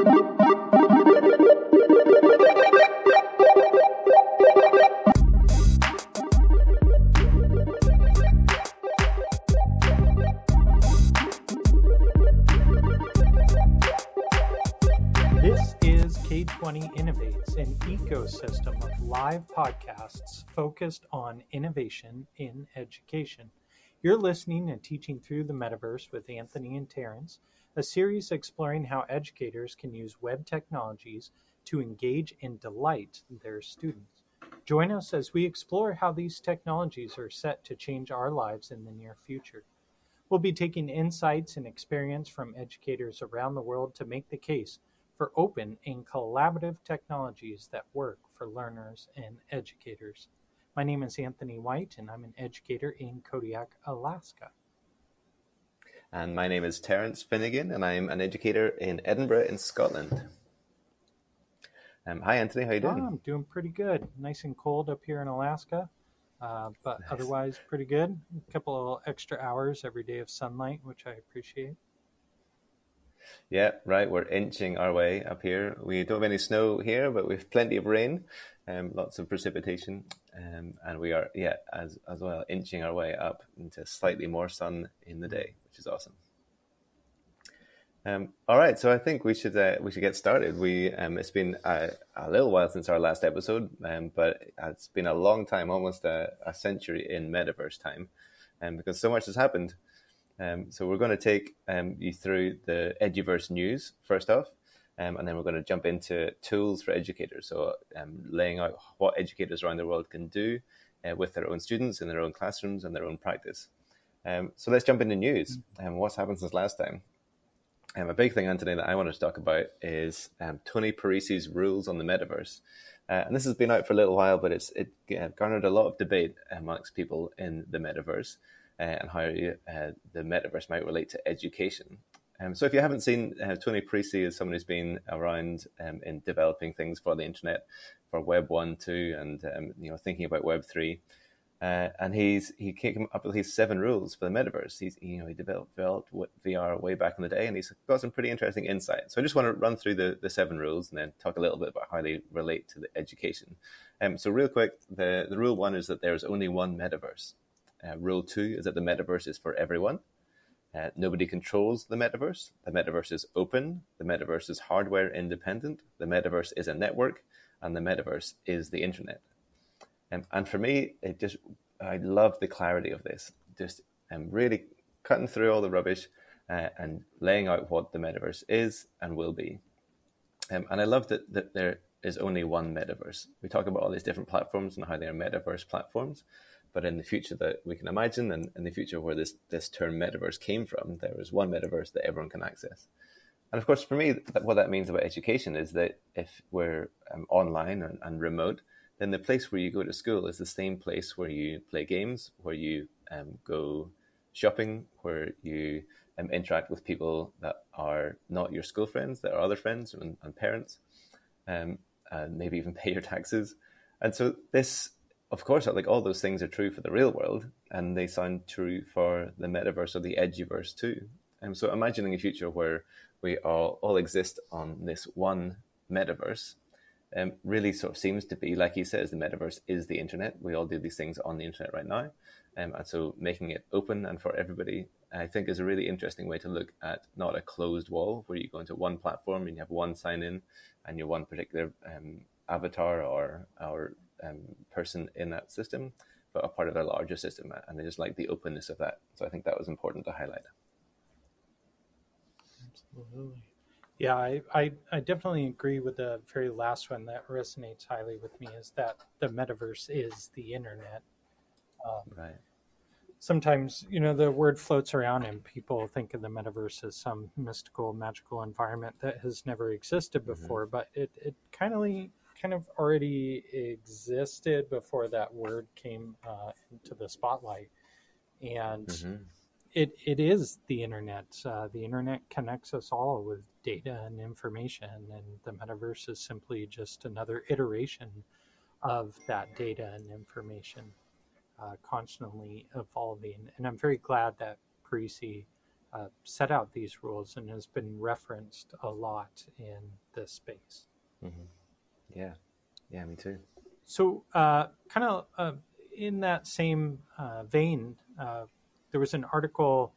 This is K20 Innovates, an ecosystem of live podcasts focused on innovation in education. You're listening and teaching through the metaverse with Anthony and Terence, a series exploring how educators can use web technologies to engage and delight their students. Join us as we explore how these technologies are set to change our lives in the near future. We'll be taking insights and experience from educators around the world to make the case for open and collaborative technologies that work for learners and educators. My name is Anthony White, and I'm an educator in Kodiak, Alaska. And my name is Terence Finnegan, and I'm an educator in Edinburgh, in Scotland. Um, hi, Anthony. How you doing? Oh, I'm doing pretty good. Nice and cold up here in Alaska, uh, but Nice. otherwise pretty good. A couple of extra hours every day of sunlight, which I appreciate. Yeah, right. We're inching our way up here. We don't have any snow here, but we've plenty of rain, um, lots of precipitation, um, and we are, yeah, as as well, inching our way up into slightly more sun in the day, which is awesome. Um, all right, so I think we should uh, we should get started. We um, it's been a, a little while since our last episode, um, but it's been a long time, almost a, a century in metaverse time, um, because so much has happened. Um, so we're going to take um, you through the Eduverse news first off, um, and then we're going to jump into tools for educators. So um, laying out what educators around the world can do uh, with their own students in their own classrooms and their own practice. Um, so let's jump into news. Um, what's happened since last time? Um, a big thing, Anthony, that I wanted to talk about is um, Tony Parisi's rules on the metaverse. Uh, and this has been out for a little while, but it's it uh, garnered a lot of debate amongst people in the metaverse and how uh, the metaverse might relate to education. Um, so if you haven't seen, uh, Tony Parisi is someone who's been around um, in developing things for the internet, for Web one, two, and um, you know thinking about Web three. Uh, and he's he came up with these seven rules for the metaverse. He's you know he developed, developed VR way back in the day, and he's got some pretty interesting insights. So I just want to run through the, the seven rules and then talk a little bit about how they relate to the education. Um, so real quick, the the rule one is that there is only one metaverse. Uh, rule two is that the metaverse is for everyone. Uh, nobody controls the metaverse. The metaverse is open. The metaverse is hardware independent. The metaverse is a network, and the metaverse is the internet. Um, and for me, it just I love the clarity of this. Just um, really cutting through all the rubbish uh, and laying out what the metaverse is and will be. Um, and I love that, that there is only one metaverse. We talk about all these different platforms and how they are metaverse platforms, but in the future that we can imagine, and in the future where this this term metaverse came from, there is one metaverse that everyone can access. And of course, for me, what that means about education is that if we're um, online and, and remote, then the place where you go to school is the same place where you play games, where you um, go shopping, where you um, interact with people that are not your school friends, that are other friends and, and parents, um, and maybe even pay your taxes. And so this, of course, like all those things are true for the real world, and they sound true for the metaverse or the eduverse too. And so imagining a future where we all, all exist on this one metaverse um, really sort of seems to be, like he says, the metaverse is the internet. We all do these things on the internet right now. Um, and so making it open and for everybody, I think, is a really interesting way to look at not a closed wall where you go into one platform and you have one sign in and you're one particular um, avatar or, or um, person in that system, but a part of a larger system. And I just like the openness of that. So I think that was important to highlight. Absolutely. Yeah, I, I, I definitely agree with the very last one that resonates highly with me is that the metaverse is the internet. Um, Right. sometimes, you know, the word floats around and people think of the metaverse as some mystical, magical environment that has never existed before, but it, it kind of kind of already existed before that word came uh, into the spotlight. And hmm it, it is the internet. Uh, the internet connects us all with data and information, and the metaverse is simply just another iteration of that data and information, uh, constantly evolving. And I'm very glad that Parisi uh, set out these rules and has been referenced a lot in this space. Mm-hmm. Yeah, yeah, me too. So, uh, kind of uh, in that same uh, vein, uh, there was an article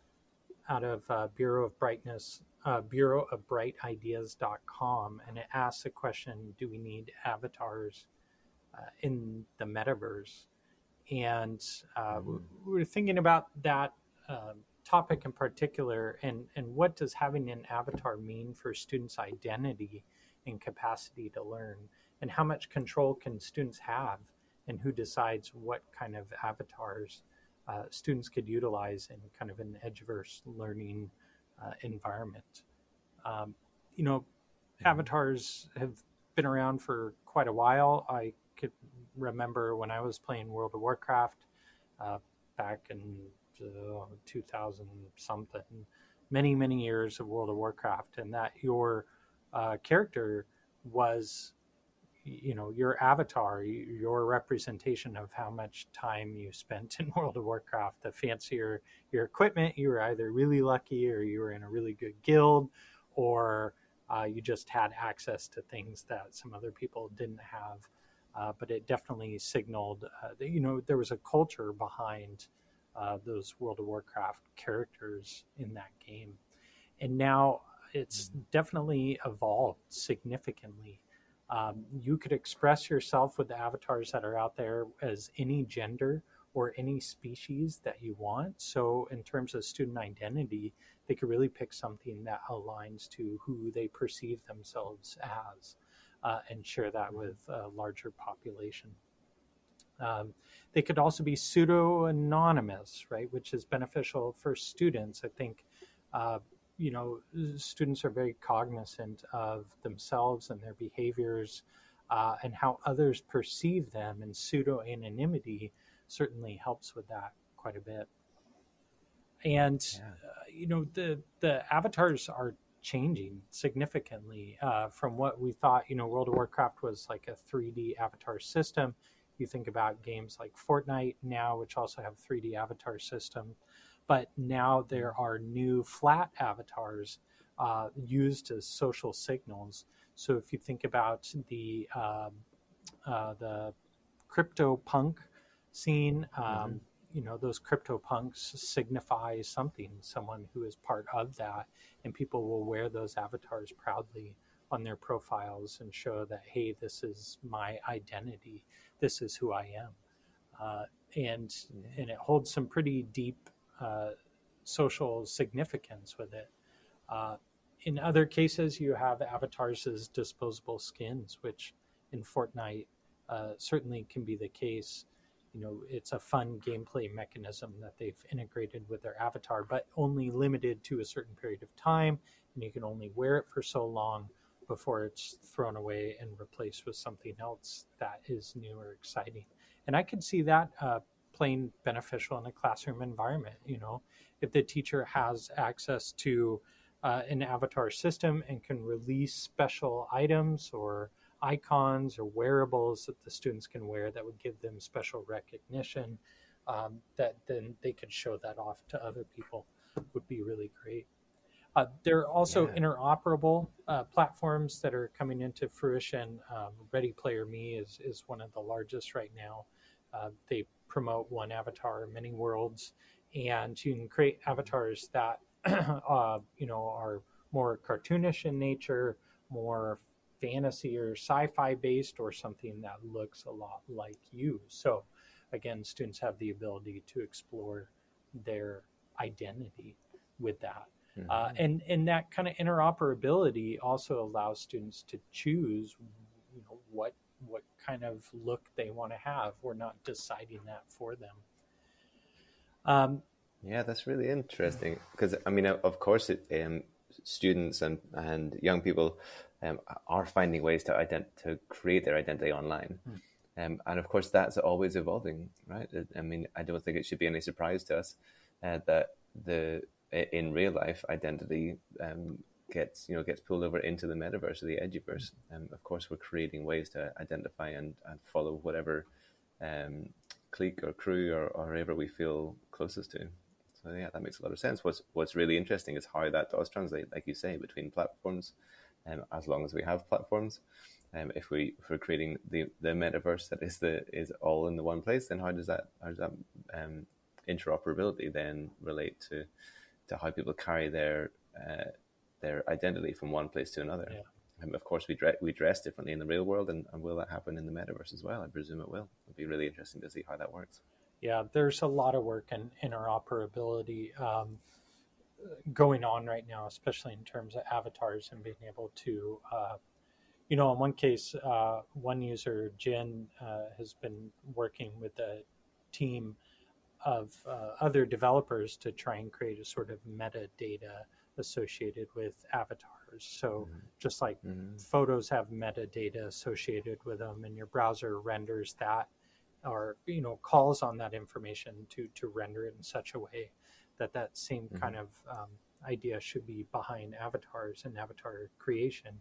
out of uh, Bureau of Brightness, uh, Bureau of Bright Ideas.com, and it asks the question Do we need avatars in the metaverse? And mm-hmm. we are thinking about that topic in particular and, and what does having an avatar mean for students' identity and capacity to learn? And how much control can students have and who decides what kind of avatars uh, students could utilize in kind of an eduverse learning uh, environment. Um, you know, mm-hmm. avatars have been around for quite a while. I could remember when I was playing World of Warcraft uh, back in uh, 2000 something, many, many years of World of Warcraft, and that your uh, character was you know your avatar your representation of how much time you spent in world of warcraft the fancier your equipment you were either really lucky or you were in a really good guild or uh, you just had access to things that some other people didn't have. Uh, but it definitely signaled uh, that you know there was a culture behind uh, those world of warcraft characters in that game. And now it's mm-hmm. definitely evolved significantly um, you could express yourself with the avatars that are out there as any gender or any species that you want. So, in terms of student identity, they could really pick something that aligns to who they perceive themselves as uh, and share that with a larger population. Um, they could also be pseudo anonymous, right, which is beneficial for students. I think uh, you know, students are very cognizant of themselves and their behaviors uh, and how others perceive them, and pseudo anonymity certainly helps with that quite a bit. And yeah. uh, you know, the the avatars are changing significantly uh, from what we thought. You know, World of Warcraft was like a 3D avatar system. You think about games like Fortnite now, which also have 3D avatar system but now there are new flat avatars uh, used as social signals. So if you think about the um, uh, the crypto punk scene, um, mm-hmm. you know those crypto punks signify something, someone who is part of that, and people will wear those avatars proudly on their profiles and show that hey, this is my identity, this is who I am. Uh, and and it holds some pretty deep uh, social significance with it. Uh, in other cases, you have avatars as disposable skins, which in Fortnite uh, certainly can be the case. You know, it's a fun gameplay mechanism that they've integrated with their avatar, but only limited to a certain period of time, and you can only wear it for so long before it's thrown away and replaced with something else that is new or exciting. And I could see that uh, plain beneficial in a classroom environment. You know, if the teacher has access to uh, an avatar system and can release special items or icons or wearables that the students can wear that would give them special recognition, um, that then they could show that off to other people would be really great. Uh, there are also yeah. interoperable uh, platforms that are coming into fruition. Um, Ready Player Me is, is one of the largest right now. Uh, they promote one avatar, many worlds, and you can create avatars that uh, you know are more cartoonish in nature, more fantasy or sci-fi based, or something that looks a lot like you. So, again, students have the ability to explore their identity with that. Mm-hmm. Uh, and and that kind of interoperability also allows students to choose, you know, what what kind of look they want to have. We're not deciding that for them. Um, yeah, that's really interesting because I mean, of course, it, um, students and and young people um, are finding ways to ident- to create their identity online. Hmm. Um, and of course, that's always evolving, right? I mean, I don't think it should be any surprise to us uh, that the in real life identity um, gets you know gets pulled over into the metaverse or the eduverse. And of course, we're creating ways to identify and, and follow whatever um, clique or crew or, or whoever we feel closest to. So yeah, that makes a lot of sense. What's what's really interesting is how that does translate, like you say, between platforms, um, as long as we have platforms. Um, if we if we're creating the, the metaverse that is the is all in the one place, then how does that how does that um, interoperability then relate to to how people carry their uh, their identity from one place to another? Yeah. Um, of course, we dress we dress differently in the real world, and, and will that happen in the metaverse as well? I presume it will. It'll be really interesting to see how that works. Yeah, there's a lot of work in interoperability um, going on right now, especially in terms of avatars and being able to, uh, you know, in one case, uh, one user, Jen, uh, has been working with a team of uh, other developers to try and create a sort of metadata associated with avatars. So mm-hmm. just like mm-hmm. photos have metadata associated with them, and your browser renders that or you know calls on that information to to render it in such a way that that same mm-hmm. kind of um, idea should be behind avatars and avatar creation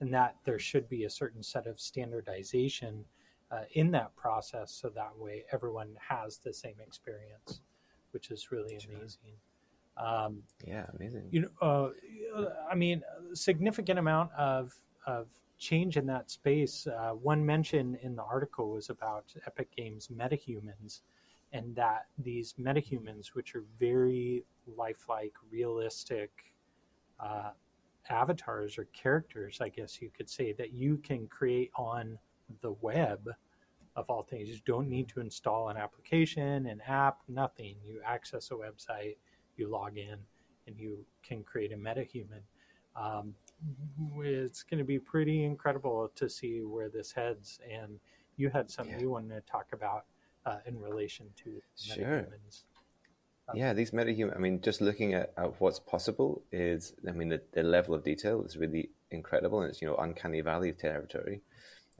and that there should be a certain set of standardization uh, in that process so that way everyone has the same experience which is really sure. amazing um, yeah amazing you know uh, i mean significant amount of of change in that space. Uh, one mention in the article was about Epic Games metahumans, and that these metahumans, which are very lifelike, realistic uh, avatars or characters, I guess you could say, that you can create on the web of all things. You don't need to install an application, an app, nothing. You access a website, you log in, and you can create a metahuman. Um, it's going to be pretty incredible to see where this heads. And you had something yeah. you wanted to talk about uh, in relation to sure. metahumans. Um, yeah, these metahuman. I mean, just looking at, at what's possible is, I mean, the, the level of detail is really incredible, and it's you know uncanny valley territory.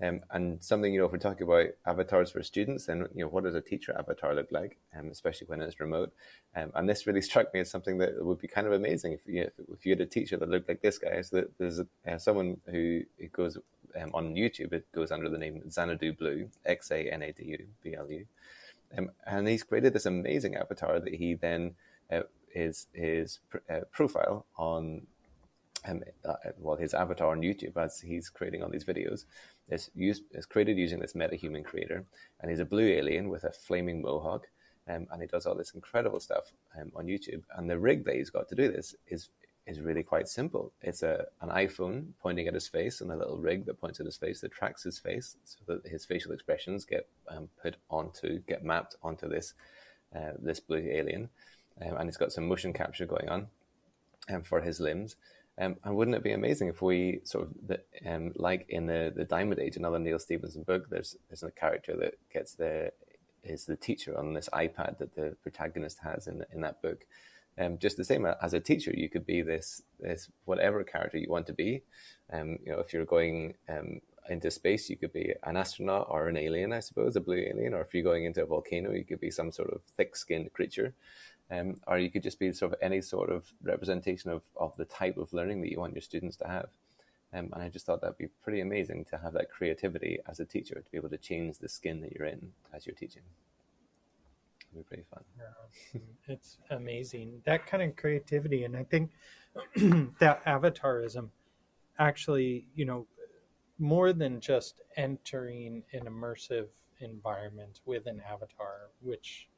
Um, and something, you know, if we're talking about avatars for students, then, you know, what does a teacher avatar look like, um, especially when it's remote? Um, and this really struck me as something that would be kind of amazing if you, if you had a teacher that looked like this guy. So there's a, uh, someone who goes um, on YouTube, it goes under the name Xanadu Blue, X A N A D U B L U. Um, and he's created this amazing avatar that he then, uh, his, his pr- uh, profile on um, uh, well, his avatar on YouTube as he's creating all these videos is used is created using this metahuman creator, and he's a blue alien with a flaming mohawk, um, and he does all this incredible stuff um, on YouTube. And the rig that he's got to do this is is really quite simple. It's a an iPhone pointing at his face and a little rig that points at his face that tracks his face, so that his facial expressions get um, put onto get mapped onto this uh, this blue alien, um, and it's got some motion capture going on um, for his limbs. Um, and wouldn't it be amazing if we sort of, the, um, like in the the Diamond Age, another Neal Stephenson book, there's there's a character that gets the is the teacher on this iPad that the protagonist has in in that book. Um, just the same as a teacher, you could be this this whatever character you want to be. Um, you know, if you're going um, into space, you could be an astronaut or an alien, I suppose, a blue alien. Or if you're going into a volcano, you could be some sort of thick-skinned creature um, or you could just be sort of any sort of representation of, of the type of learning that you want your students to have. Um, and I just thought that'd be pretty amazing to have that creativity as a teacher to be able to change the skin that you're in as you're teaching. It'd be pretty fun. Yeah, it's amazing that kind of creativity, and I think that avatarism actually, you know, more than just entering an immersive environment with an avatar, which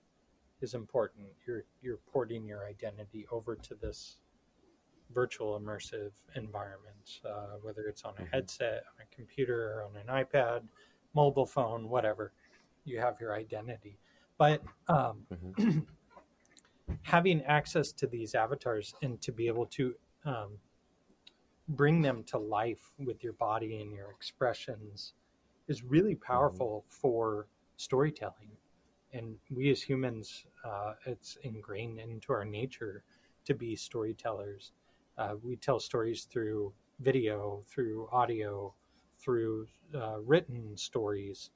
is important. You're you're porting your identity over to this virtual immersive environment, uh, whether it's on a mm-hmm. headset, on a computer, on an iPad, mobile phone, whatever. You have your identity, but um, mm-hmm. having access to these avatars and to be able to um, bring them to life with your body and your expressions is really mm-hmm. powerful mm-hmm. for storytelling and we as humans, uh, it's ingrained into our nature to be storytellers. Uh, we tell stories through video, through audio, through uh, written stories,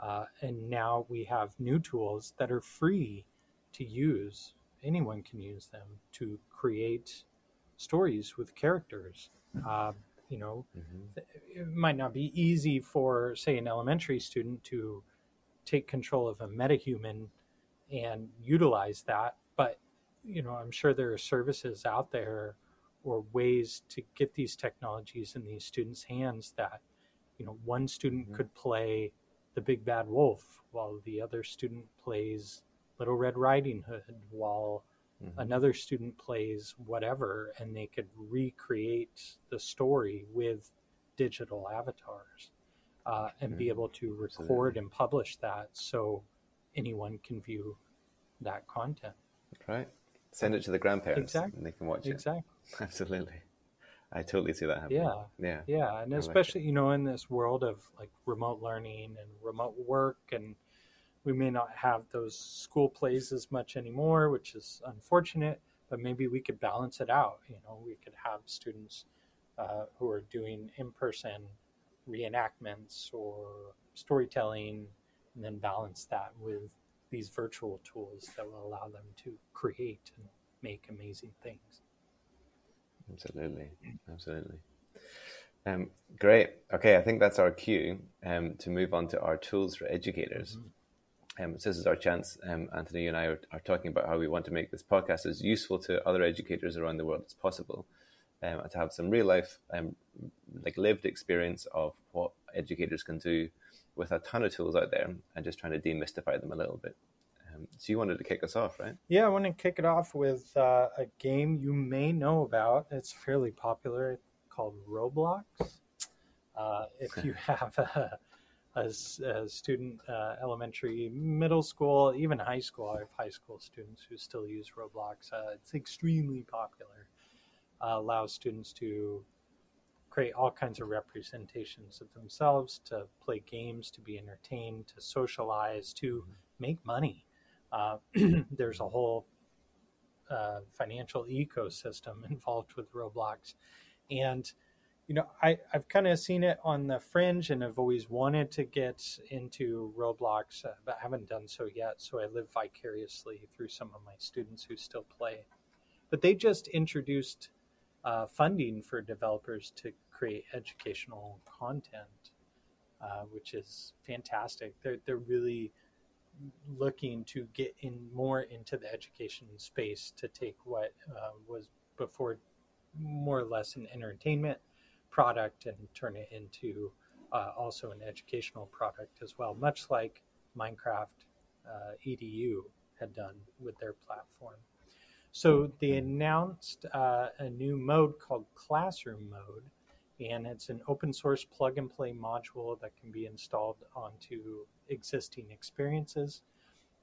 uh, and now we have new tools that are free to use. Anyone can use them to create stories with characters. Uh, you know, mm-hmm. it might not be easy for, say, an elementary student to take control of a metahuman and utilize that. But you know, I'm sure there are services out there or ways to get these technologies in these students' hands that, you know, one student mm-hmm. could play the big bad wolf while the other student plays Little Red Riding Hood while mm-hmm. another student plays whatever and they could recreate the story with digital avatars uh, and be able to record and publish that so anyone can view that content. Right. Send it to the grandparents exactly. and they can watch it. Exactly. Absolutely. I totally see that happening. Yeah. Yeah. Yeah. And especially, like you know, in this world of like remote learning and remote work, and we may not have those school plays as much anymore, which is unfortunate, but maybe we could balance it out. You know, we could have students uh, who are doing in person reenactments or storytelling and then balance that with these virtual tools that will allow them to create and make amazing things. Absolutely, absolutely. Um, great. Okay, I think that's our cue um, to move on to our tools for educators. Mm-hmm. Um, so this is our chance. Um, Anthony and I are, are, talking about how we want to make this podcast as useful to other educators around the world as possible, um, and to have some real life, um, like lived experience of what educators can do with a ton of tools out there and just trying to demystify them a little bit. Um, so you wanted to kick us off, right? Yeah, I want to kick it off with uh, a game you may know about. It's fairly popular called Roblox. Uh, if you have a, a, a student, uh, elementary, middle school, even high school, I have high school students who still use Roblox. Uh, it's extremely popular. Uh, allows students to create all kinds of representations of themselves, to play games, to be entertained, to socialize, to mm-hmm. make money. Uh, there's a whole uh, financial ecosystem involved with Roblox. And, you know, I, I've kind of seen it on the fringe and I've always wanted to get into Roblox, uh, but haven't done so yet. So I live vicariously through some of my students who still play. But they just introduced uh, funding for developers to create educational content, uh, which is fantastic. They're they're really looking to get in more into the education space to take what uh, was before more or less an entertainment product and turn it into uh, also an educational product as well, much like Minecraft uh, EDU had done with their platform. So they announced uh, a new mode called Classroom Mode, and it's an open source plug and play module that can be installed onto existing experiences.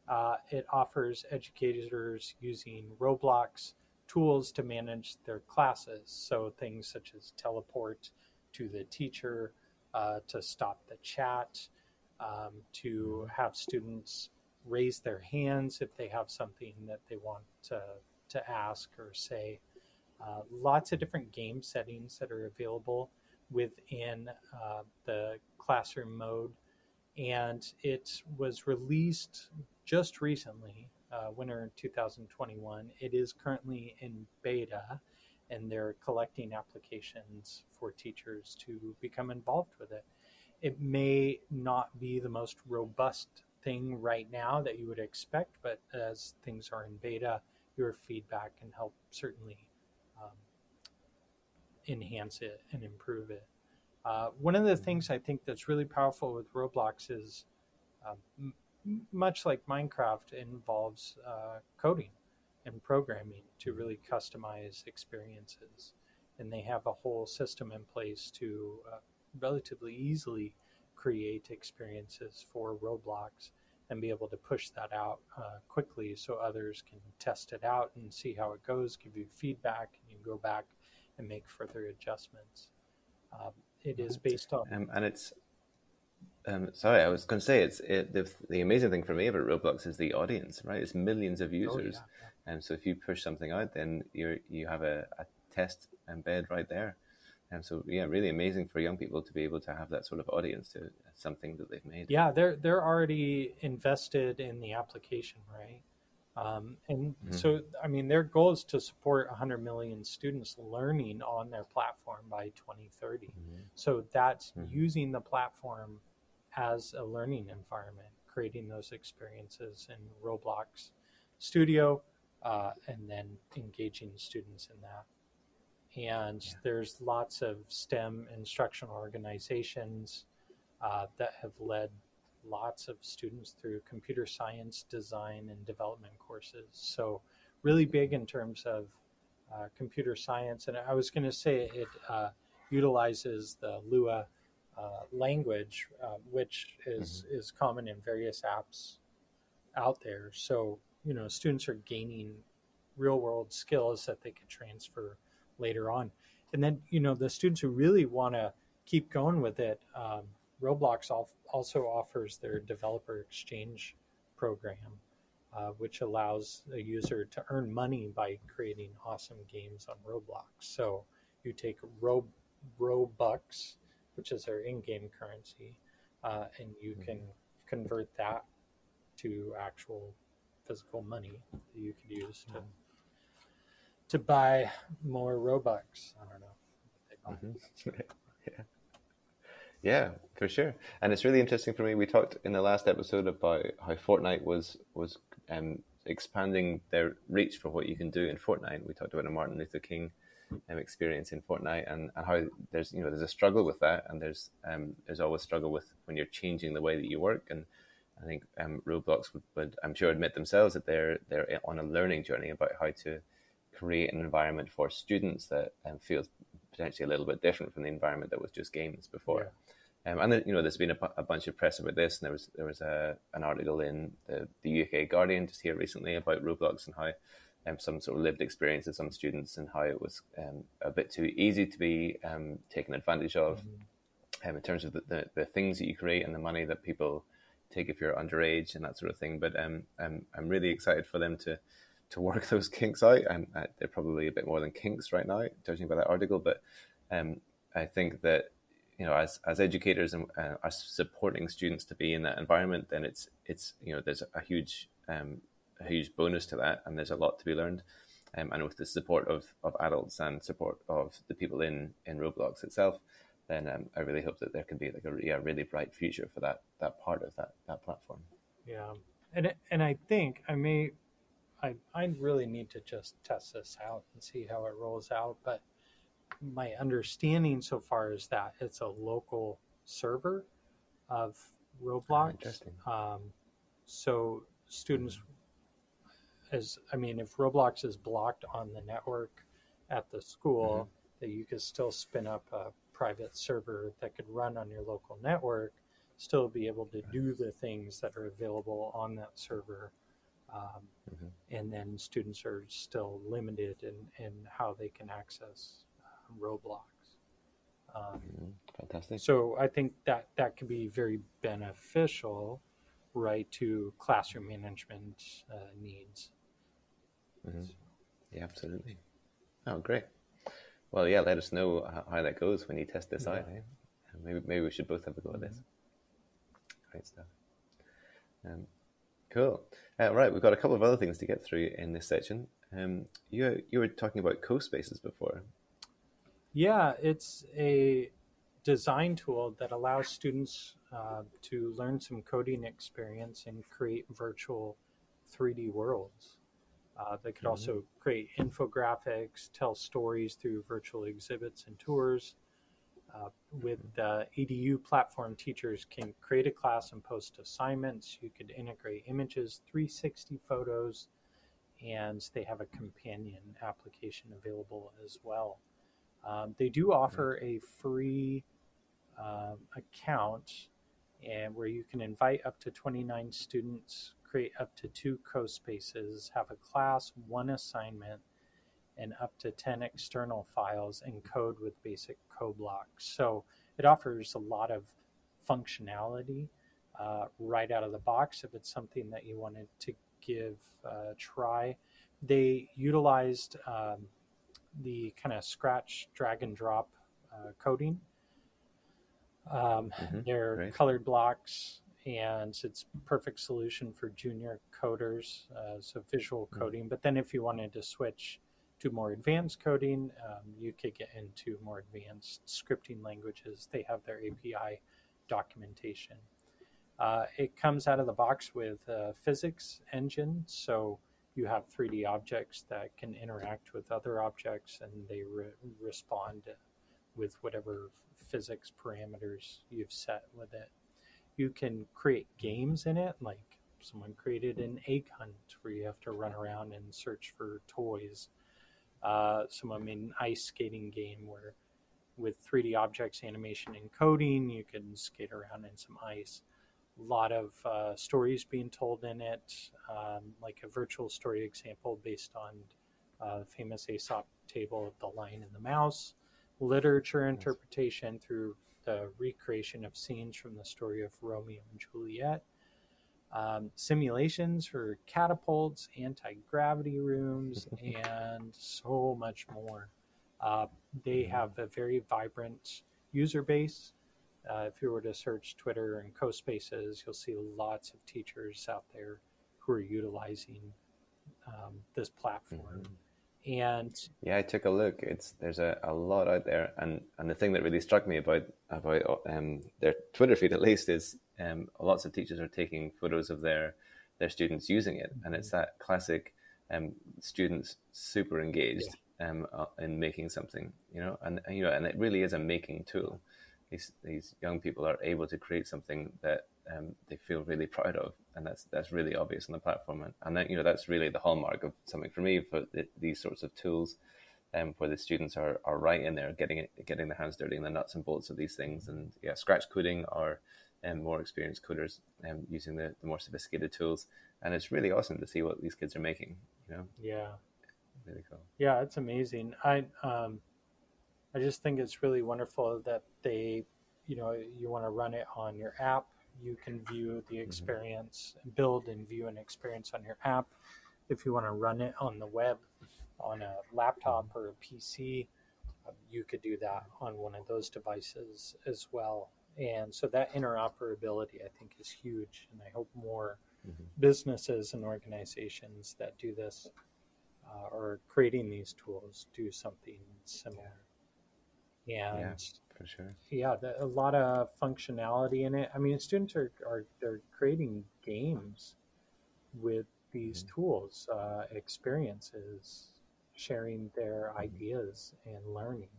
Uh, it offers educators using Roblox tools to manage their classes. So things such as teleport to the teacher, uh, to stop the chat, um, to have students raise their hands if they have something that they want to to ask or say. Uh, lots of different game settings that are available within uh, the classroom mode. And it was released just recently, uh, winter 2021. It is currently in beta, and they're collecting applications for teachers to become involved with it. It may not be the most robust thing right now that you would expect, but as things are in beta, your feedback can help certainly um, enhance it and improve it. Uh, one of the mm-hmm. things I think that's really powerful with Roblox is, uh, m- much like Minecraft, involves uh, coding and programming to mm-hmm. really customize experiences. And they have a whole system in place to uh, relatively easily create experiences for Roblox and be able to push that out uh, quickly so others can test it out and see how it goes, give you feedback, and you go back and make further adjustments. Um, it is based on, um, and it's. Um, sorry, I was going to say it's it, the the amazing thing for me about Roblox is the audience, right? It's millions of users, oh, yeah. and so if you push something out, then you you have a, a test embed right there. And so, yeah, really amazing for young people to be able to have that sort of audience to something that they've made. Yeah, they're they're already invested in the application, right? Um, and mm-hmm. so, I mean, their goal is to support 100 million students learning on their platform by 2030. Mm-hmm. So that's mm-hmm. using the platform as a learning environment, creating those experiences in Roblox Studio. uh, and then engaging students in that. And yeah. there's lots of STEM instructional organizations uh, that have led lots of students through computer science, design, and development courses. So, really big in terms of uh, computer science. And I was going to say it uh, utilizes the Lua uh, language, uh, which is, mm-hmm. is common in various apps out there. So, you know, students are gaining real world skills that they could transfer later on. And then, you know, the students who really want to keep going with it, um, Roblox also offers their developer exchange program, uh, which allows a user to earn money by creating awesome games on Roblox. So you take Ro- Robux, which is their in-game currency, uh, and you can mm-hmm. convert that to actual physical money that you could use to to buy more Robux. I don't know. Mm-hmm. yeah. Yeah, for sure. And it's really interesting for me. We talked in the last episode about how Fortnite was was um, expanding their reach for what you can do in Fortnite. We talked about the Martin Luther King um, experience in Fortnite and, and how there's you know there's a struggle with that, and there's um, there's always struggle with when you're changing the way that you work. And I think um, Roblox would, would I'm sure admit themselves that they're they're on a learning journey about how to create an environment for students that um, feels potentially a little bit different from the environment that was just games before. Um, and then, you know, there's been a, a, bunch of press about this, and there was there was a, an article in the, the UK Guardian just here recently about Roblox and how um, some sort of lived experience of some students and how it was um, a bit too easy to be um, taken advantage of mm-hmm. Um, in terms of the, the, the, things that you create and the money that people take if you're underage and that sort of thing. But um, I'm I'm really excited for them to to work those kinks out, and uh, they're probably a bit more than kinks right now, judging by that article. But I think that you know, as as educators and uh, are supporting students to be in that environment, then it's it's you know there's a huge um, a huge bonus to that, and there's a lot to be learned. Um, and with the support of, of adults and support of the people in, in Roblox itself, then um, I really hope that there can be like a really bright future for that that part of that that platform. Yeah, and and I think I may, I I really need to just test this out and see how it rolls out, but my understanding so far is that it's a local server of Roblox. Um, so students, as I mean, if Roblox is blocked on the network at the school, mm-hmm. that you could still spin up a private server that could run on your local network, still be able to do the things that are available on that server. Um, mm-hmm. And then students are still limited in, in how they can access Roblox. Um, mm-hmm. Fantastic. So I think that that could be very beneficial, right, to classroom management uh, needs. Mm-hmm. Yeah, absolutely. Oh, great. Well, yeah, let us know how, that goes when you test this yeah. out. Eh? Maybe maybe we should both have a go at this. Mm-hmm. Great stuff. Um, cool. Uh, right, we've got a couple of other things to get through in this section. Um, you you were talking about CoSpaces before. Yeah, it's a design tool that allows students uh, to learn some coding experience and create virtual 3D worlds. Uh, they could mm-hmm. also create infographics, tell stories through virtual exhibits and tours. Uh, with the EDU platform, teachers can create a class and post assignments. You could integrate images, 360 photos, and they have a companion application available as well. Um, they do offer a free um, account and where you can invite up to 29 students, create up to two CoSpaces, have a class, one assignment, and up to 10 external files and code with basic CoBlocks. So it offers a lot of functionality uh, right out of the box if it's something that you wanted to give a try. They utilized um, the kind of scratch, drag and drop uh, coding. Um, mm-hmm. They're Great. colored blocks, and it's perfect solution for junior coders, uh, so visual mm-hmm. coding. But then, if you wanted to switch to more advanced coding, um, you could get into more advanced scripting languages. They have their API documentation. Uh, it comes out of the box with a physics engine, so you have 3D objects that can interact with other objects and they re- respond with whatever physics parameters you've set with it. You can create games in it, like someone created an egg hunt where you have to run around and search for toys. Uh, someone made an ice skating game where, with 3D objects, animation, and coding, you can skate around in some ice. A lot of uh, stories being told in it, um, like a virtual story example based on uh, the famous Aesop table of the Lion and the Mouse literature interpretation through the recreation of scenes from the story of Romeo and Juliet, um, simulations for catapults, anti gravity rooms, and so much more. Uh, they have a very vibrant user base. Uh, if you were to search Twitter and CoSpaces, you'll see lots of teachers out there who are utilizing um, this platform. And Yeah, I took a look. It's there's a, a lot out there, and, and the thing that really struck me about about um, their Twitter feed at least is um, lots of teachers are taking photos of their their students using it, and it's that classic um, students super engaged um, uh, in making something, you know, and, you know, and it really is a making tool. These these young people are able to create something that um, they feel really proud of, and that's that's really obvious on the platform. And, and that, you know that's really the hallmark of something for me for the, these sorts of tools, um, where the students are, are right in there, getting it, getting their hands dirty in the nuts and bolts of these things, and yeah, scratch coding or um, more experienced coders um, using the, the more sophisticated tools, and it's really awesome to see what these kids are making. You know, yeah, really cool. Yeah, it's amazing. I um, I just think it's really wonderful that they, you know, you want to run it on your app. You can view the experience, build and view an experience on your app. If you want to run it on the web, on a laptop or a PC, um, you could do that on one of those devices as well. And so that interoperability, I think, is huge. And I hope more businesses and organizations that do this uh, or creating these tools do something similar. Yeah, And for sure. yeah, the, a lot of functionality in it. I mean, students are, are they're creating games with these tools, uh, experiences, sharing their ideas and learning,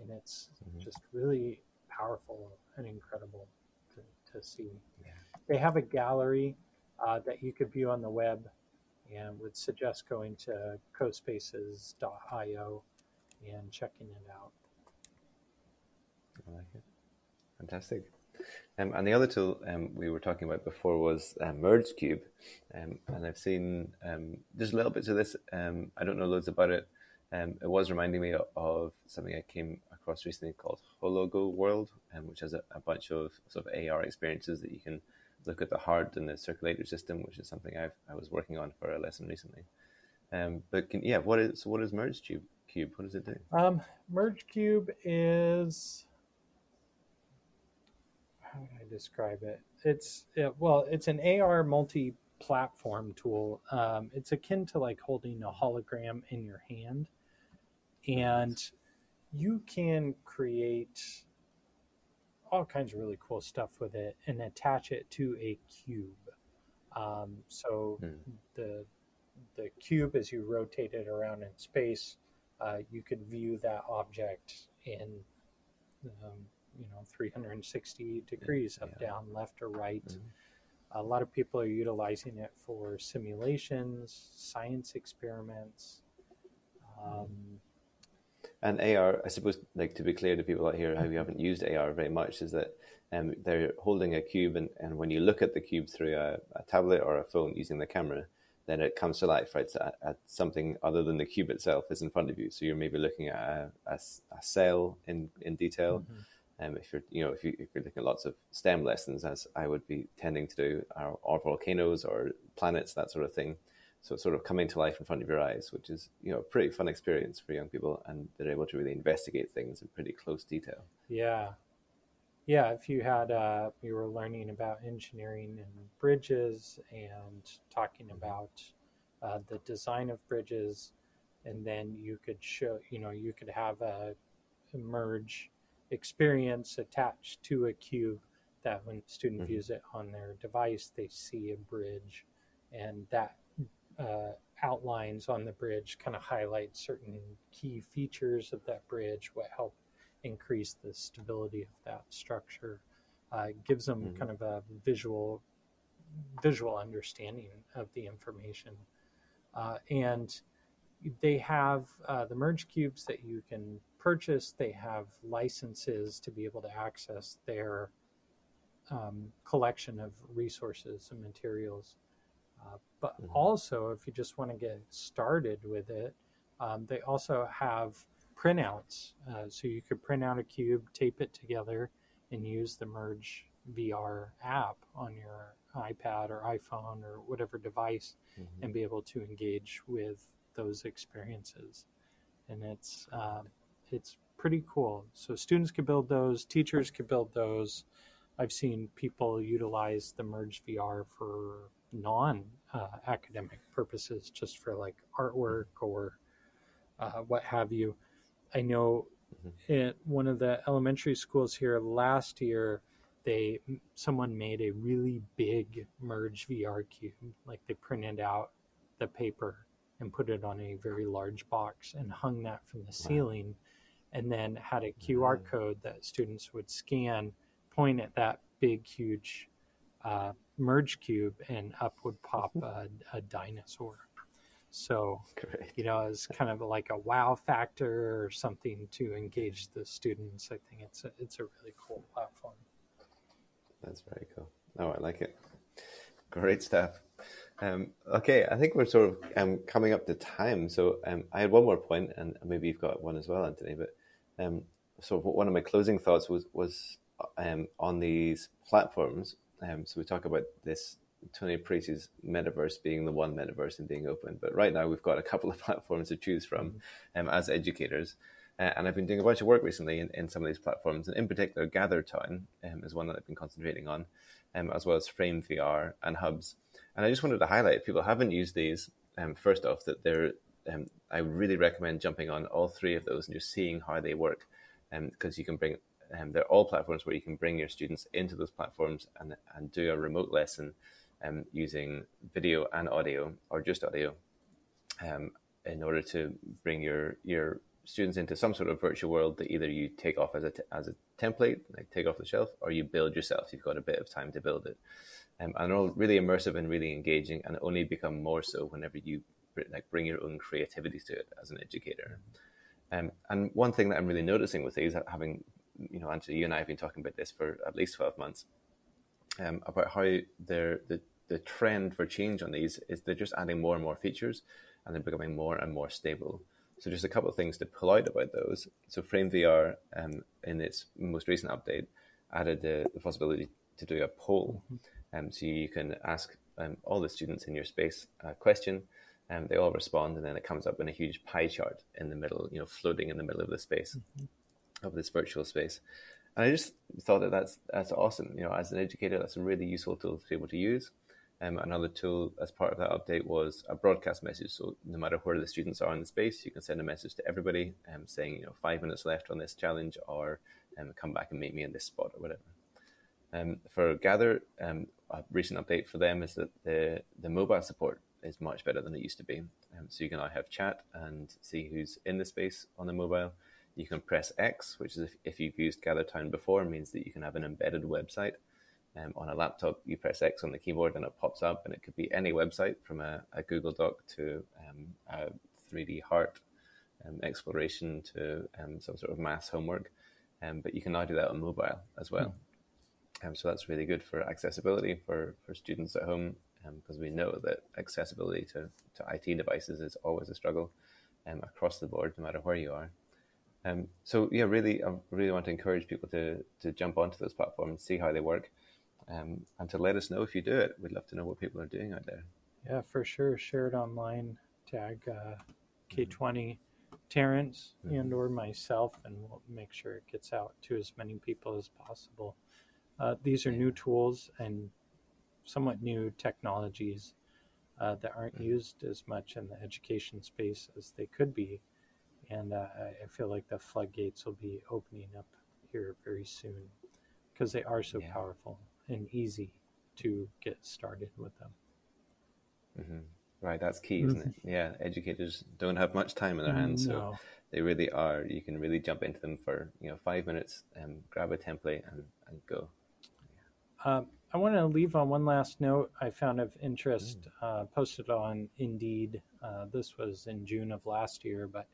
and it's just really powerful and incredible to, to see. Yeah. They have a gallery uh, that you could view on the web, and would suggest going to cospaces.io and checking it out. I like it. Fantastic. Um, and the other tool um, we were talking about before was um, MergeCube. Um, and I've seen um, there's little bits of this. Um, I don't know loads about it. It was reminding me of, something I came across recently called Hologo World, which has a, a bunch of sort of AR experiences that you can look at the heart and the circulatory system, which is something I've, I was working on for a lesson recently. But can, yeah, what is what is MergeCube? Cube, what does it do? Um, MergeCube is how would I describe it? It's it, well, it's an AR multi-platform tool. Um, it's akin to like holding a hologram in your hand, and you can create all kinds of really cool stuff with it and attach it to a cube. Um, so Hmm. the the cube, as you rotate it around in space, uh, you could view that object in um, you know 360 degrees up yeah. down left or right Mhm. a lot of people are utilizing it for simulations science experiments um, And AR, I suppose, like to be clear to people out here how you haven't used AR very much, is that um, they're holding a cube, and, and when you look at the cube through a, a tablet or a phone using the camera, then it comes to life, right? So at, at something other than the cube itself is in front of you. So you're maybe looking at a cell in, in detail. Um, if you're, you know, if, you, if you're looking at lots of STEM lessons, as I would be tending to do, or, or volcanoes or planets, that sort of thing. So it's sort of coming to life in front of your eyes, which is, you know, a pretty fun experience for young people, and they're able to really investigate things in pretty close detail. yeah yeah if you had uh, you were learning about engineering and bridges and talking about uh, the design of bridges and then you could show you know you could have a, a merge experience attached to a cube that when students Mhm. views it on their device they see a bridge and that uh, outlines on the bridge kind of highlight certain key features of that bridge, what help increase the stability of that structure. Uh, gives them mm-hmm. kind of a visual visual understanding of the information. Uh, and they have uh, the merge cubes that you can purchase. They have licenses to be able to access their um, collection of resources and materials. Uh, but mm-hmm. also, if you just want to get started with it, um, they also have printouts. Uh, so you could print out a cube, tape it together, and use the Merge VR app on your iPad or iPhone or whatever device mm-hmm. and be able to engage with those experiences. And it's um, it's pretty cool. So students could build those, teachers could build those. I've seen people utilize the Merge VR for non uh, academic purposes, just for like artwork or uh, what have you. I know mm-hmm. at one of the elementary schools here last year, they someone made a really big merge VR cube. Like they printed out the paper and put it on a very large box and hung that from the ceiling, wow. and then had a QR mm-hmm. code that students would scan, point at that big huge uh, merge cube, and up would pop a, a dinosaur. So, Great. you know, it's kind of like a wow factor or something to engage the students. I think it's a, it's a really cool platform. That's very cool. Oh, I like it. Great stuff. Um, okay, I think we're sort of um, coming up to time. So um, I had one more point, and maybe you've got one as well, Anthony. But um, so one of my closing thoughts was was um, on these platforms. Um, so we talk about this Tony Parisi's metaverse being the one metaverse and being open. But right now we've got a couple of platforms to choose from mm-hmm. as educators. Uh, and I've been doing a bunch of work recently in, in some of these platforms, and in particular, GatherTown um, is one that I've been concentrating on, um, as well as Frame VR and Hubs. And I just wanted to highlight if people haven't used these, um, first off, that they're um, I really recommend jumping on all three of those and just seeing how they work, because um, you can bring um, they're all platforms where you can bring your students into those platforms and and do a remote lesson using video and audio or just audio in order to bring your your students into some sort of virtual world that either you take off as a t- as a template, like take off the shelf, or you build yourself. You've got a bit of time to build it, um, and they're all really immersive and really engaging, and only become more so whenever you like bring your own creativity to it as an educator. Um, and one thing that I'm really noticing with these, having you know, Angela, you and I have been talking about this for at least twelve months, um, about how the the trend for change on these is they're just adding more and more features, and they're becoming more and more stable. So just a couple of things to pull out about those. So Frame VR, um, in its most recent update, added the, the possibility to do a poll. Mm-hmm. Um, so you can ask um, all the students in your space a question, and they all respond, and then it comes up in a huge pie chart in the middle, you know, floating in the middle of the space, mm-hmm. of this virtual space. And I just thought that that's that's awesome. You know, as an educator, that's a really useful tool to be able to use. Um, another tool as part of that update was a broadcast message. So no matter where the students are in the space, you can send a message to everybody um, saying, you know, five minutes left on this challenge, or um, come back and meet me in this spot, or whatever. Um, for Gather, um, a recent update for them is that the the mobile support is much better than it used to be. Um, so you can now have chat and see who's in the space on the mobile. You can press X, which is if, if you've used GatherTown before, means that you can have an embedded website um, on a laptop, you press X on the keyboard and it pops up, and it could be any website from a, a Google Doc to um, a 3D heart um, exploration to um, some sort of math homework. Um, but you can now do that on mobile as well. Mm. so that's really good for accessibility for, for students at home because we know that accessibility to, to IT devices is always a struggle across the board, no matter where you are. Um, so yeah, really, I really want to encourage people to to jump onto those platforms, see how they work, um, and to let us know if you do it. We'd love to know what people are doing out there. Yeah, for sure. Share it online. Tag uh, K20 Terence mm-hmm. and or myself, and we'll make sure it gets out to as many people as possible. Uh, these are new tools and somewhat new technologies uh, that aren't mm-hmm. used as much in the education space as they could be. And uh, I feel like the floodgates will be opening up here very soon because they are so yeah. powerful and easy to get started with them. Mm-hmm. Right, that's key, isn't it? Yeah, educators don't have much time in their hands, so No. they really are. You can really jump into them for you know five minutes and grab a template and, and go. Um, I want to leave on one last note I found of interest, uh, posted on Indeed. Uh, this was in June of last year, but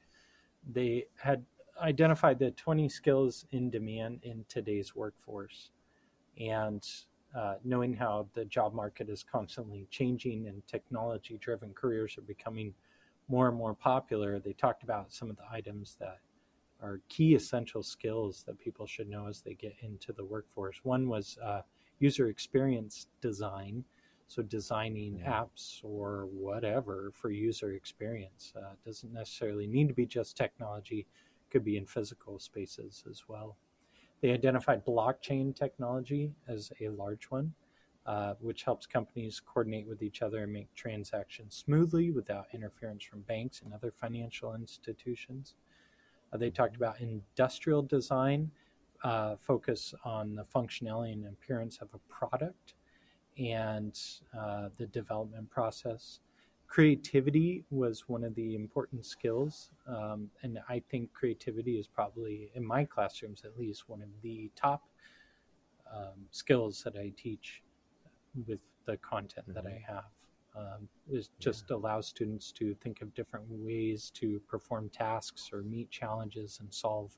they had identified the 20 skills in demand in today's workforce. And uh, knowing how the job market is constantly changing and technology driven careers are becoming more and more popular, they talked about some of the items that are key essential skills that people should know as they get into the workforce. One was uh, user experience design. So, designing Yeah. apps or whatever for user experience uh, doesn't necessarily need to be just technology, could be in physical spaces as well. They identified blockchain technology as a large one, uh, which helps companies coordinate with each other and make transactions smoothly without interference from banks and other financial institutions. Uh, they talked about industrial design, uh, focus on the functionality and appearance of a product and uh, the development process. Creativity was one of the important skills, um, and I think creativity is probably, in my classrooms at least, one of the top um, skills that I teach with the content that I have. Um, it just allows students to think of different ways to perform tasks or meet challenges and solve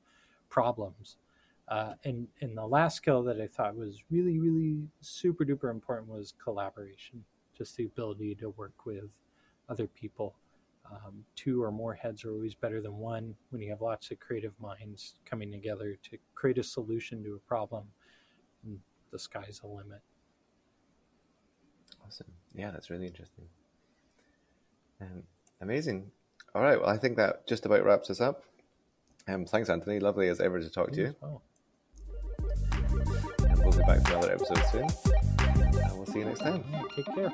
problems. Uh, and and the last skill that I thought was really really super duper important was collaboration, just the ability to work with other people. Um, two or more heads are always better than one when you have lots of creative minds coming together to create a solution to a problem. And the sky's the limit. Awesome. Yeah, that's really interesting. Um, amazing. All right. Well, I think that just about wraps us up. Um, thanks, Anthony. Lovely as ever to talk to you. Well. And we'll be back for another episode soon. And we'll see you next time. Yeah, take care.